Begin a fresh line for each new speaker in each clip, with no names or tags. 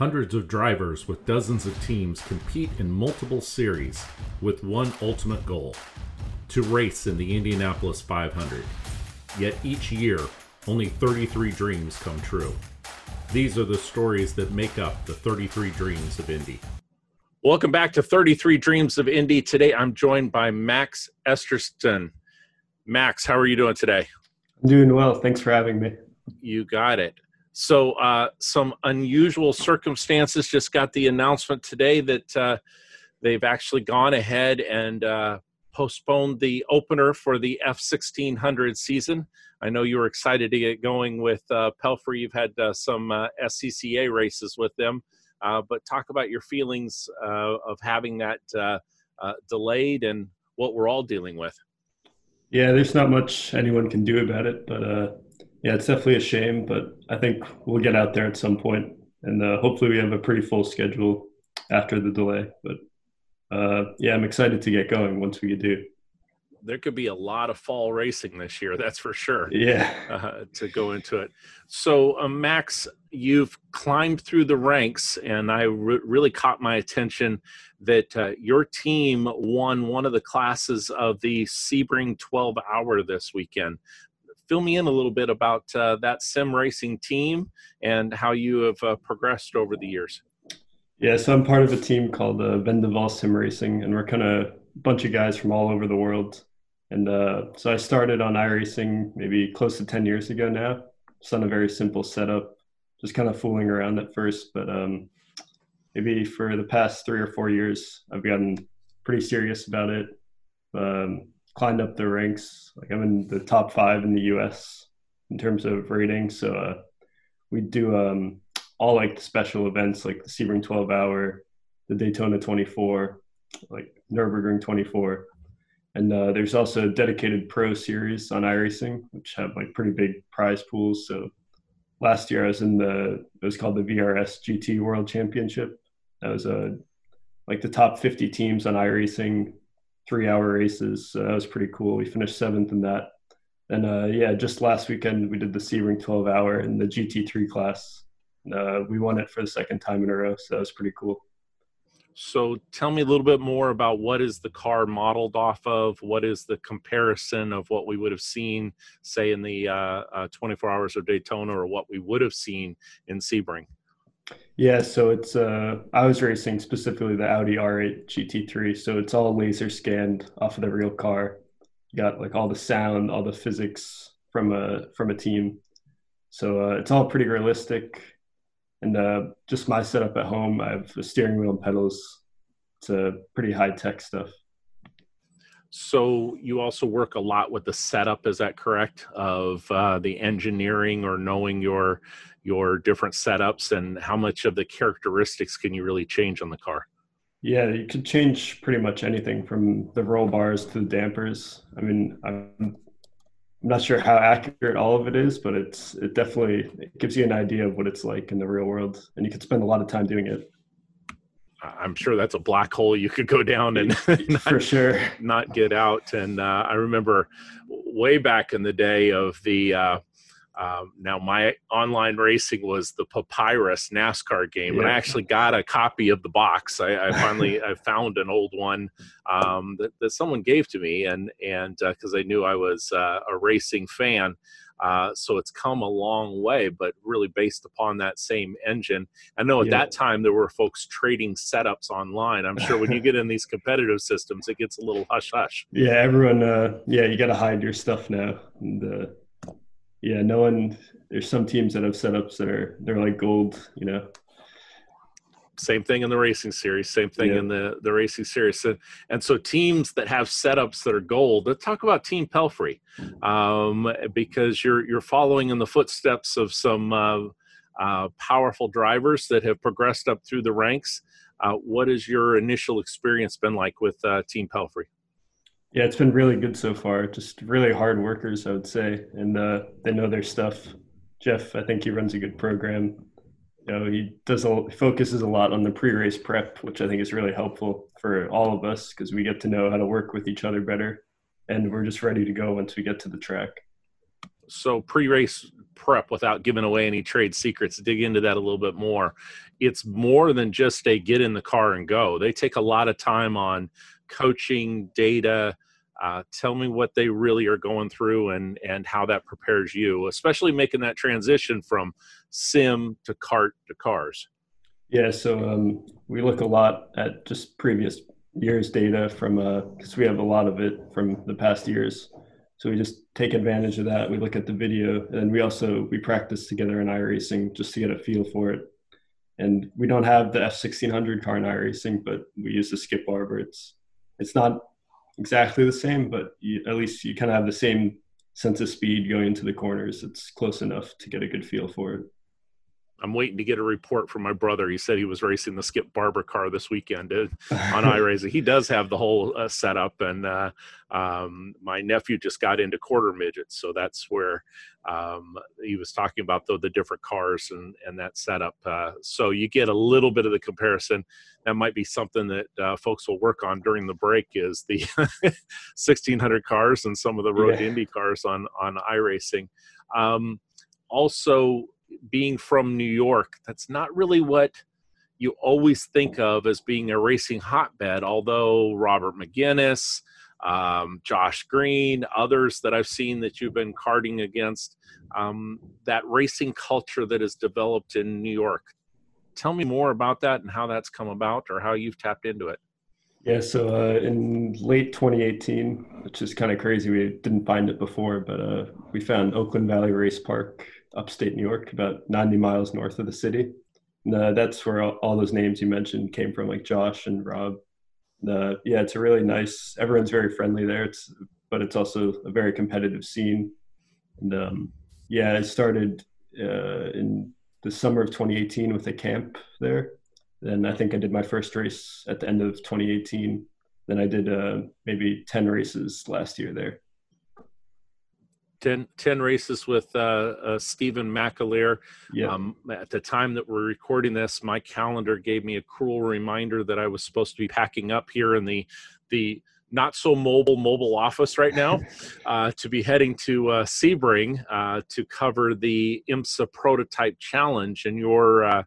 Hundreds of drivers with dozens of teams compete in multiple series with one ultimate goal to race in the Indianapolis 500. Yet each year, only 33 dreams come true. These are the stories that make up the 33 Dreams of Indy. Welcome back to 33 Dreams of Indy. Today I'm joined by Max Esterson. Max, how are you doing today?
I'm doing well. Thanks for having me.
You got it. So, uh, some unusual circumstances just got the announcement today that uh, they've actually gone ahead and uh, postponed the opener for the F1600 season. I know you were excited to get going with uh, Pelfrey. You've had uh, some uh, SCCA races with them. Uh, but talk about your feelings of having that delayed and what we're all dealing with.
Yeah, there's not much anyone can do about it, but yeah, it's definitely a shame. But I think we'll get out there at some point, and uh, hopefully we have a pretty full schedule after the delay. But yeah, I'm excited to get going once we do
there could be a lot of fall racing this year. That's for sure.
Yeah.
Uh, to go into it. So, uh, Max, you've climbed through the ranks, and I re- really caught my attention that uh, your team won one of the classes of the Sebring 12 Hour this weekend. Fill me in a little bit about uh, that sim racing team and how you have uh, progressed over the years.
Yeah, so I'm part of a team called uh, Vendaval Sim Racing, and we're kind of a bunch of guys from all over the world and uh, so I started on iRacing maybe close to 10 years ago now. It's on a very simple setup, just kind of fooling around at first. But um, maybe for the past three or four years, I've gotten pretty serious about it. Um, climbed up the ranks. Like I'm in the top five in the US in terms of rating. So uh, we do um, all like the special events like the Sebring 12 hour, the Daytona 24, like Nürburgring 24 and uh, there's also a dedicated pro series on iRacing, which have like pretty big prize pools. So last year I was in the it was called the VRS GT World Championship. That was a uh, like the top 50 teams on iRacing, three hour races. So that was pretty cool. We finished seventh in that. And uh, yeah, just last weekend we did the Sebring 12 hour in the GT3 class. Uh, we won it for the second time in a row, so that was pretty cool.
So tell me a little bit more about what is the car modeled off of? What is the comparison of what we would have seen, say, in the uh, uh, 24 Hours of Daytona, or what we would have seen in Sebring?
Yeah, so it's uh, I was racing specifically the Audi R8 GT3, so it's all laser scanned off of the real car. You got like all the sound, all the physics from a from a team, so uh, it's all pretty realistic and uh, just my setup at home. I have a steering wheel and pedals. It's a pretty high tech stuff.
So you also work a lot with the setup, is that correct? Of uh, the engineering or knowing your your different setups and how much of the characteristics can you really change on the car?
Yeah, you can change pretty much anything from the roll bars to the dampers. I mean, I'm not sure how accurate all of it is, but it's it definitely it gives you an idea of what it's like in the real world, and you could spend a lot of time doing it.
I'm sure that's a black hole you could go down and
not, for sure
not get out. And uh, I remember way back in the day of the uh, um, now, my online racing was the Papyrus NASCAR game, yeah. and I actually got a copy of the box. I, I finally I found an old one um, that, that someone gave to me, and and because uh, I knew I was uh, a racing fan. Uh, so it's come a long way, but really based upon that same engine. I know at yeah. that time there were folks trading setups online. I'm sure when you get in these competitive systems, it gets a little hush hush.
Yeah, everyone. Uh, yeah, you got to hide your stuff now. And, uh, yeah, no one. There's some teams that have setups that are they're like gold, you know.
Same thing in the racing series. Same thing yeah. in the the racing series. And, and so teams that have setups that are gold. Let's talk about Team Pelfrey, um, because you're you're following in the footsteps of some uh, uh, powerful drivers that have progressed up through the ranks. Uh, what has your initial experience been like with uh, Team Pelfrey?
Yeah, it's been really good so far. Just really hard workers, I would say, and uh, they know their stuff. Jeff, I think he runs a good program. Know, he does a, focuses a lot on the pre-race prep, which I think is really helpful for all of us because we get to know how to work with each other better, and we're just ready to go once we get to the track.
so pre-race prep without giving away any trade secrets dig into that a little bit more it's more than just a get in the car and go they take a lot of time on coaching data uh, tell me what they really are going through and and how that prepares you especially making that transition from sim to kart to cars
yeah so um, we look a lot at just previous years data from because uh, we have a lot of it from the past years so we just take advantage of that. We look at the video, and we also we practice together in iRacing just to get a feel for it. And we don't have the F1600 car in iRacing, but we use the Skip Barber. It's it's not exactly the same, but you, at least you kind of have the same sense of speed going into the corners. It's close enough to get a good feel for it.
I'm waiting to get a report from my brother. He said he was racing the Skip Barber car this weekend uh, on iRacing. He does have the whole uh, setup, and uh, um, my nephew just got into quarter midgets, so that's where um, he was talking about the, the different cars and and that setup. Uh, so you get a little bit of the comparison. That might be something that uh, folks will work on during the break. Is the 1600 cars and some of the road yeah. Indy cars on on iRacing. Um, also being from New York, that's not really what you always think of as being a racing hotbed. Although Robert Megennis, um, Josh Green, others that I've seen that you've been karting against, um, that racing culture that is developed in New York. Tell me more about that and how that's come about or how you've tapped into it.
Yeah, so uh, in late 2018, which is kind of crazy, we didn't find it before, but uh, we found Oakland Valley Race Park upstate New York, about 90 miles north of the city. And, uh, that's where all, all, those names you mentioned came from, like Josh and Rob. Uh, yeah, it's a really nice. Everyone's very friendly there. It's but it's also a very competitive scene. And um, yeah, I started uh, in the summer of 2018 with a camp there. Then I think I did my first race at the end of 2018. Then I did uh, maybe 10 races last year there.
10, 10 races with uh, uh, Stephen McAleer.
Yeah.
Um, at the time that we're recording this, my calendar gave me a cruel reminder that I was supposed to be packing up here in the the not so mobile mobile office right now uh, to be heading to uh, Sebring uh, to cover the IMSA Prototype Challenge, and your uh,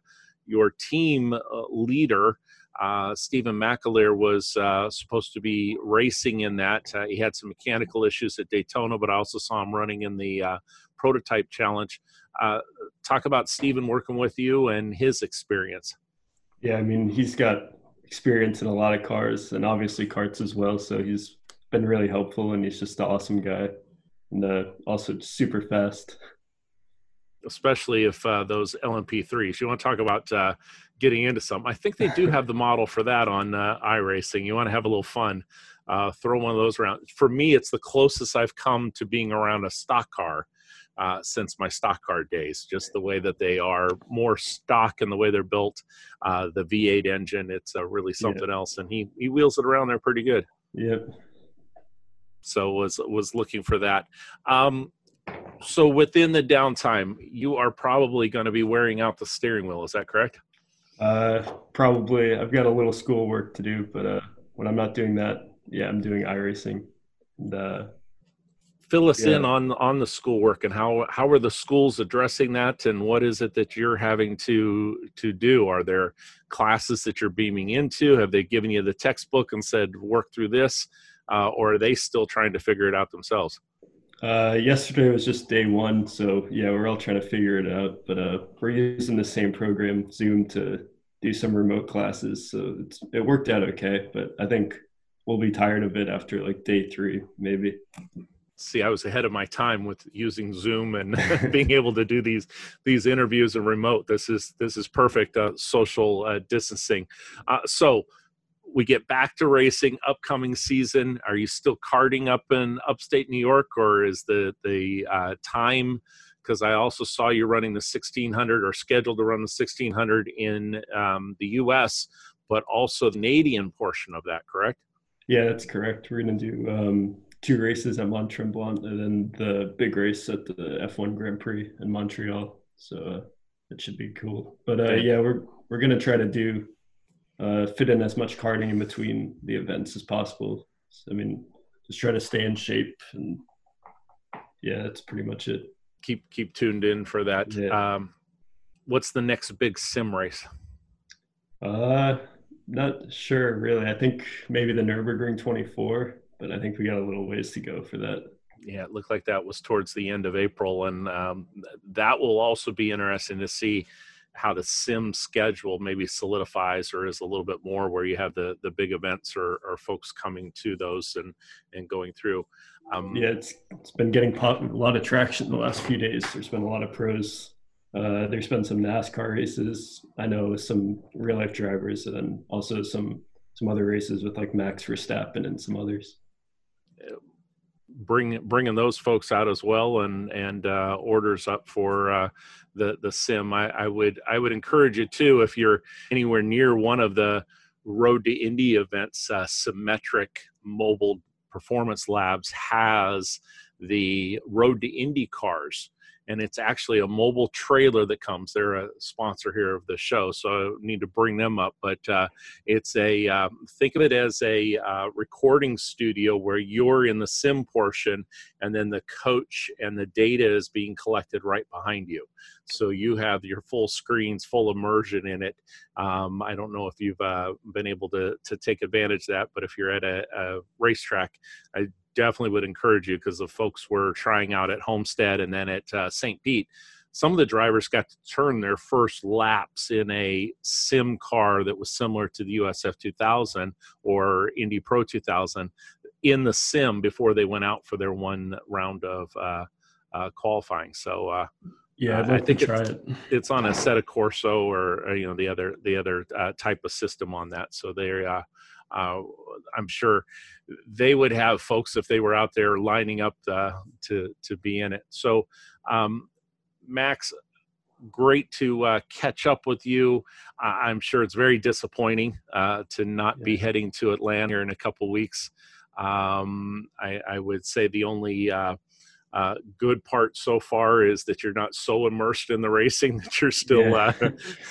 your team uh, leader uh, Stephen McAleer was uh, supposed to be racing in that. Uh, he had some mechanical issues at Daytona, but I also saw him running in the uh, prototype challenge. Uh, talk about Stephen working with you and his experience.
Yeah, I mean, he's got experience in a lot of cars and obviously karts as well. So he's been really helpful and he's just an awesome guy and uh, also super fast
especially if uh, those LMP3s. You want to talk about uh, getting into some? I think they do have the model for that on uh, iRacing. You want to have a little fun, uh, throw one of those around. For me, it's the closest I've come to being around a stock car. Uh, since my stock car days, just the way that they are more stock in the way they're built, uh, the V8 engine, it's uh, really something yeah. else, and he he wheels it around there pretty good.
Yep.
So was was looking for that. Um, so within the downtime, you are probably going to be wearing out the steering wheel. Is that correct?
Uh, probably. I've got a little schoolwork to do, but uh, when I'm not doing that, yeah, I'm doing iRacing. And, uh,
Fill us yeah. in on on the schoolwork and how how are the schools addressing that, and what is it that you're having to to do? Are there classes that you're beaming into? Have they given you the textbook and said work through this, uh, or are they still trying to figure it out themselves?
Uh, yesterday was just day one, so yeah, we're all trying to figure it out. But uh, we're using the same program, Zoom, to do some remote classes. So it's it worked out okay, but I think we'll be tired of it after like day three, maybe.
See, I was ahead of my time with using Zoom and being able to do these these interviews and remote. This is this is perfect uh, social uh, distancing. Uh, so we get back to racing upcoming season. Are you still karting up in upstate new york or is the the uh, time because i also saw you running the 1600 or scheduled to run the 1600 in um, the us but also the canadian portion of that correct?
Yeah that's correct. We're going to do um, two races at mont tremblant and then the big race at the f1 grand prix in montreal. So uh, it should be cool. But uh, yeah we're we're going to try to do uh, fit in as much karting in between the events as possible. So, I mean, just try to stay in shape, and yeah, that's pretty much it.
keep keep tuned in for that. Yeah. Um, what's the next big sim race?
Uh, not sure really. I think maybe the Nurburgring 24, but I think we got a little ways to go for that.
Yeah, it looked like that was towards the end of April, and um, that will also be interesting to see how the sim schedule maybe solidifies or is a little bit more where you have the the big events or, or folks coming to those and and going through.
Um, yeah it's it's been getting pop, a lot of traction in the last few days. There's been a lot of pros. Uh, there's been some nascar races i know some real life drivers and then also some some other races with like max verstappen and some others
bring bringing those folks out as well and and uh, orders up for uh, the the sim. I, I would I would encourage you too if you're anywhere near one of the Road to Indy events. Uh, Simetric Mobile Performance Labs has the Road to Indy cars and it's actually a mobile trailer that comes. They're a sponsor here of the show, so I need to bring them up. But uh, it's a um, think of it as a uh, recording studio where you're in the sim portion, and then the coach and the data is being collected right behind you. So you have your full screens, full immersion in it. Um, I don't know if you've uh, been able to to take advantage of that, but if you're at a, a racetrack, I definitely would encourage you because the folks were trying out at Homestead and then at uh, St. Pete. Some of the drivers got to turn their first laps in a sim car that was similar to the USF 2000 or Indy Pro 2000 in the sim before they went out for their one round of uh, uh, qualifying. So, uh,
yeah, I'd I think try it's, it.
It's on of Corso or, or, you know the other the other uh, type of system on that. So they uh, uh, I'm sure they would have folks if they were out there lining up uh, to to be in it. So, um, Max, great to uh, catch up with you. I'm sure it's very disappointing uh, to not yeah. be heading to Atlanta here in a couple weeks. Um, I, I, would say the only uh, good part so far is that you're not so immersed in the racing that you're still yeah.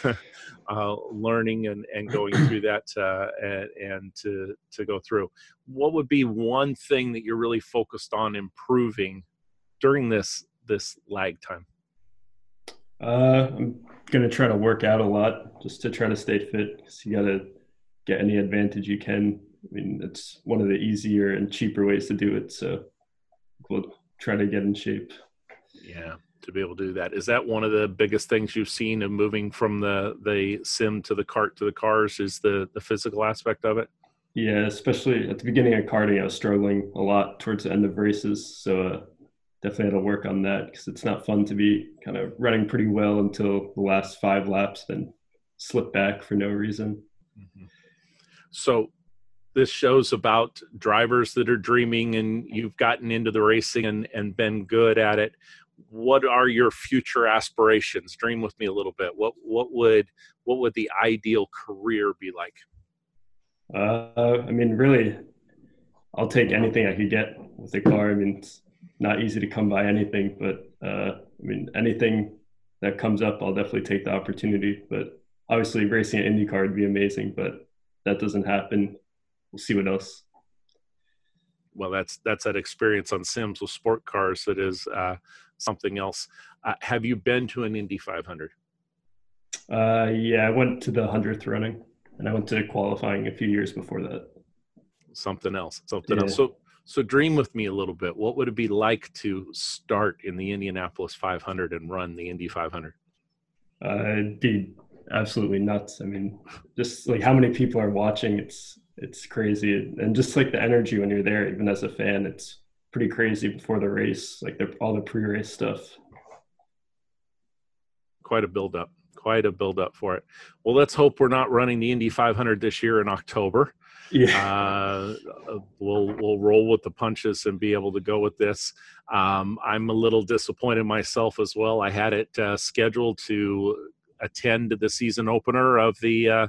uh, uh, learning and, and going through that uh, and, and, to, to go through. What would be one thing that you're really focused on improving during this this lag time?
Uh, I'm gonna try to work out a lot just to try to stay fit. Because you gotta get any advantage you can. I mean, it's one of the easier and cheaper ways to do it. So we'll try to get in shape.
Yeah to be able to do that. Is that one of the biggest things you've seen in moving from the the sim to the kart to the cars? Is the the physical aspect of it?
Yeah, especially at the beginning of karting, I was struggling a lot towards the end of races. So uh, definitely had to work on that because it's not fun to be kind of running pretty well until the last five laps, then slip back for no reason. Mm-hmm.
So this show's about drivers that are dreaming and you've gotten into the racing and, and been good at it. What are your future aspirations? Dream with me a little bit. What what would what would the ideal career be like?
Uh, i mean really i'll take anything i could get with a car. I mean it's not easy to come by anything but uh, i mean anything that comes up i'll definitely take the opportunity. But obviously racing an indycar would be amazing but that doesn't happen we'll see what else
well that's that's that experience on sims with sport cars that is uh, something else. Uh, have you been to an Indy 500?
Uh, yeah, I went to the hundredth running, and I went to qualifying a few years before that.
Something else, something yeah. else. So, so dream with me a little bit. What would it be like to start in the Indianapolis 500 and run the Indy 500?
Uh, it'd be absolutely nuts. I mean, just like how many people are watching, it's it's crazy, and just like the energy when you're there, even as a fan, it's pretty crazy before the race, like the, all the pre-race stuff.
Quite a build-up. Quite a build-up for it. Well, let's hope we're not running the Indy 500 this year in October.
Yeah.
Uh, we'll we'll roll with the punches and be able to go with this. Um, I'm a little disappointed myself as well. I had it uh, scheduled to attend the season opener of the uh,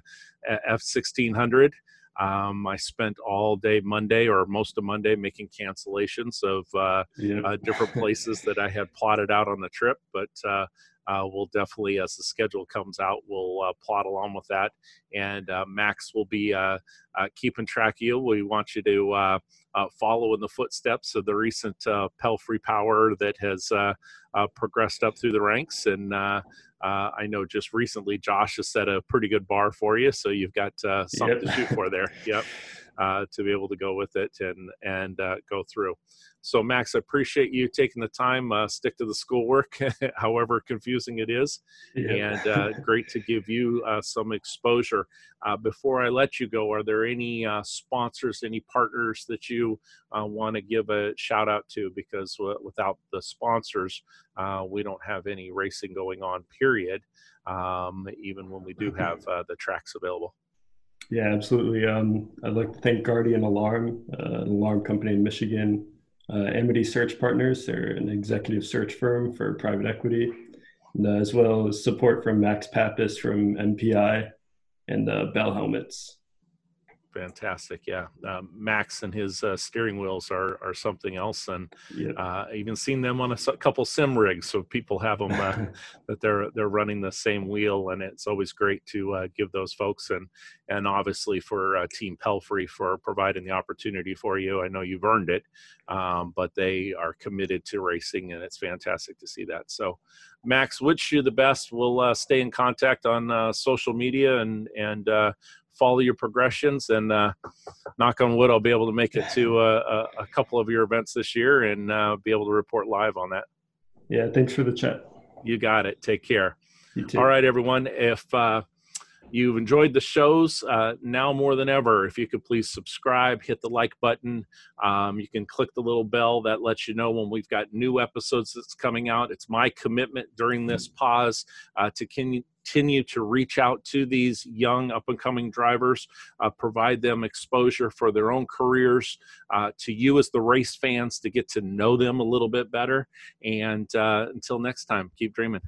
F1600 um, I spent all day Monday or most of Monday making cancellations of uh, uh, different places that I had plotted out on the trip, but uh, we'll definitely, as the schedule comes out, we'll uh, plot along with that. And uh, Max will be uh, uh, keeping track of you. We want you to uh, follow in the footsteps of the recent Pelfrey Power that has progressed up through the ranks. And I know just recently Josh has set a pretty good bar for you, so you've got something yep. to shoot for there. Yep uh, to be able to go with it and and uh, go through. So Max, I appreciate you taking the time. Uh, stick to the schoolwork, however confusing it is, yeah. and uh, great to give you uh, some exposure. Uh, before I let you go, are there any sponsors, any partners that you want to give a shout out to? Because without the sponsors, we don't have any racing going on. Period. Um, even when we do have the tracks available.
Yeah, absolutely. Um, I'd like to thank Guardian Alarm, uh, an alarm company in Michigan. Uh, Amity Search Partners, they're an executive search firm for private equity, and, uh, as well as support from Max Papis from MPI and uh, Bell Helmets
fantastic. Yeah, um, Max and his uh, steering wheels are are something else, and yep. uh, even seen them on a couple sim rigs. So people have them uh, that they're they're running the same wheel, and it's always great to uh, give those folks and and obviously for uh, Team Pelfrey for providing the opportunity for you. I know you've earned it, um, but they are committed to racing, and it's fantastic to see that. So. Max, wish you the best. We'll uh, stay in contact on social media and and follow your progressions and uh, knock on wood i'll be able to make it to a, a, couple of your events this year and uh, be able to report live on that.
Yeah thanks for the chat.
You got it. Take care. All right everyone. If uh, you've enjoyed the shows uh, now more than ever if you could please subscribe hit the like button. Um, you can click the little bell that lets you know when we've got new episodes that's coming out. It's my commitment during this pause uh, to continue continue to reach out to these young up and coming drivers, uh, provide them exposure for their own careers, uh, to you as the race fans to get to know them a little bit better. And uh, until next time, keep dreaming.